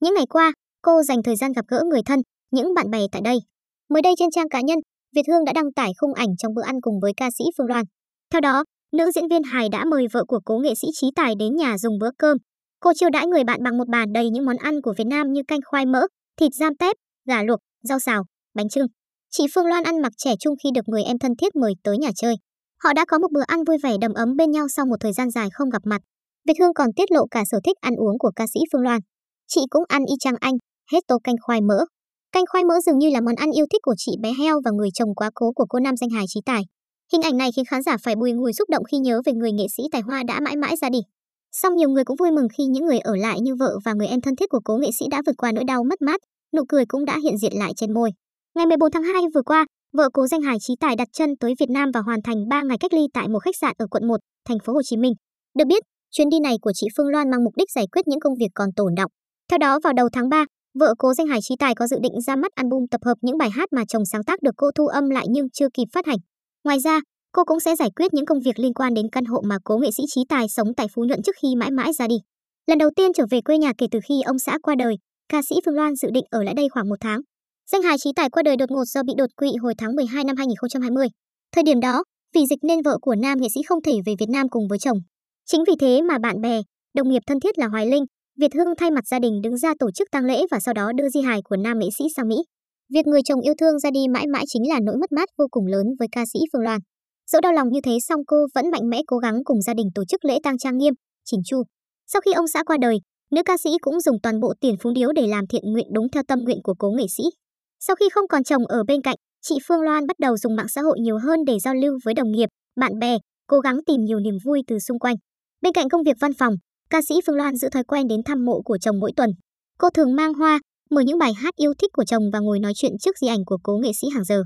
Những ngày qua, cô dành thời gian gặp gỡ người thân, những bạn bè tại đây. Mới đây trên trang cá nhân, Việt Hương đã đăng tải khung ảnh trong bữa ăn cùng với ca sĩ Phương Loan. Theo đó, nữ diễn viên hài đã mời vợ của cố nghệ sĩ Trí Tài đến nhà dùng bữa cơm. Cô chiêu đãi người bạn bằng một bàn đầy những món ăn của Việt Nam như canh khoai mỡ, thịt giam tép, gà luộc, rau xào, bánh trưng. Chị Phương Loan ăn mặc trẻ trung khi được người em thân thiết mời tới nhà chơi. Họ đã có một bữa ăn vui vẻ đầm ấm bên nhau sau một thời gian dài không gặp mặt. Việt Hương còn tiết lộ cả sở thích ăn uống của ca sĩ Phương Loan. Chị cũng ăn y chang anh, hết tô canh khoai mỡ. Canh khoai mỡ dường như là món ăn yêu thích của chị bé heo và người chồng quá cố của cô nam danh hài trí tài. Hình ảnh này khiến khán giả phải bùi ngùi xúc động khi nhớ về người nghệ sĩ tài hoa đã mãi mãi ra đi. Song nhiều người cũng vui mừng khi những người ở lại như vợ và người em thân thiết của cố nghệ sĩ đã vượt qua nỗi đau mất mát, nụ cười cũng đã hiện diện lại trên môi. Ngày 14 tháng 2 vừa qua, vợ cố danh hài trí tài đặt chân tới Việt Nam và hoàn thành 3 ngày cách ly tại một khách sạn ở quận 1, thành phố Hồ Chí Minh. Được biết, chuyến đi này của chị Phương Loan mang mục đích giải quyết những công việc còn tồn động. Theo đó vào đầu tháng 3, vợ cố danh hài trí tài có dự định ra mắt album tập hợp những bài hát mà chồng sáng tác được cô thu âm lại nhưng chưa kịp phát hành. Ngoài ra, cô cũng sẽ giải quyết những công việc liên quan đến căn hộ mà cố nghệ sĩ trí tài sống tại Phú Nhuận trước khi mãi mãi ra đi. Lần đầu tiên trở về quê nhà kể từ khi ông xã qua đời, ca sĩ Phương Loan dự định ở lại đây khoảng một tháng. Danh hài trí tài qua đời đột ngột do bị đột quỵ hồi tháng 12 năm 2020. Thời điểm đó, vì dịch nên vợ của nam nghệ sĩ không thể về Việt Nam cùng với chồng. Chính vì thế mà bạn bè, đồng nghiệp thân thiết là Hoài Linh, Việt Hương thay mặt gia đình đứng ra tổ chức tang lễ và sau đó đưa di hài của nam nghệ sĩ sang Mỹ. Việc người chồng yêu thương ra đi mãi mãi chính là nỗi mất mát vô cùng lớn với ca sĩ Phương Loan. Dẫu đau lòng như thế song cô vẫn mạnh mẽ cố gắng cùng gia đình tổ chức lễ tang trang nghiêm, chỉnh chu. Sau khi ông xã qua đời, nữ ca sĩ cũng dùng toàn bộ tiền phúng điếu để làm thiện nguyện đúng theo tâm nguyện của cố nghệ sĩ. Sau khi không còn chồng ở bên cạnh, chị Phương Loan bắt đầu dùng mạng xã hội nhiều hơn để giao lưu với đồng nghiệp, bạn bè, cố gắng tìm nhiều niềm vui từ xung quanh. Bên cạnh công việc văn phòng, ca sĩ Phương Loan giữ thói quen đến thăm mộ của chồng mỗi tuần. Cô thường mang hoa, mở những bài hát yêu thích của chồng và ngồi nói chuyện trước di ảnh của cố nghệ sĩ hàng giờ.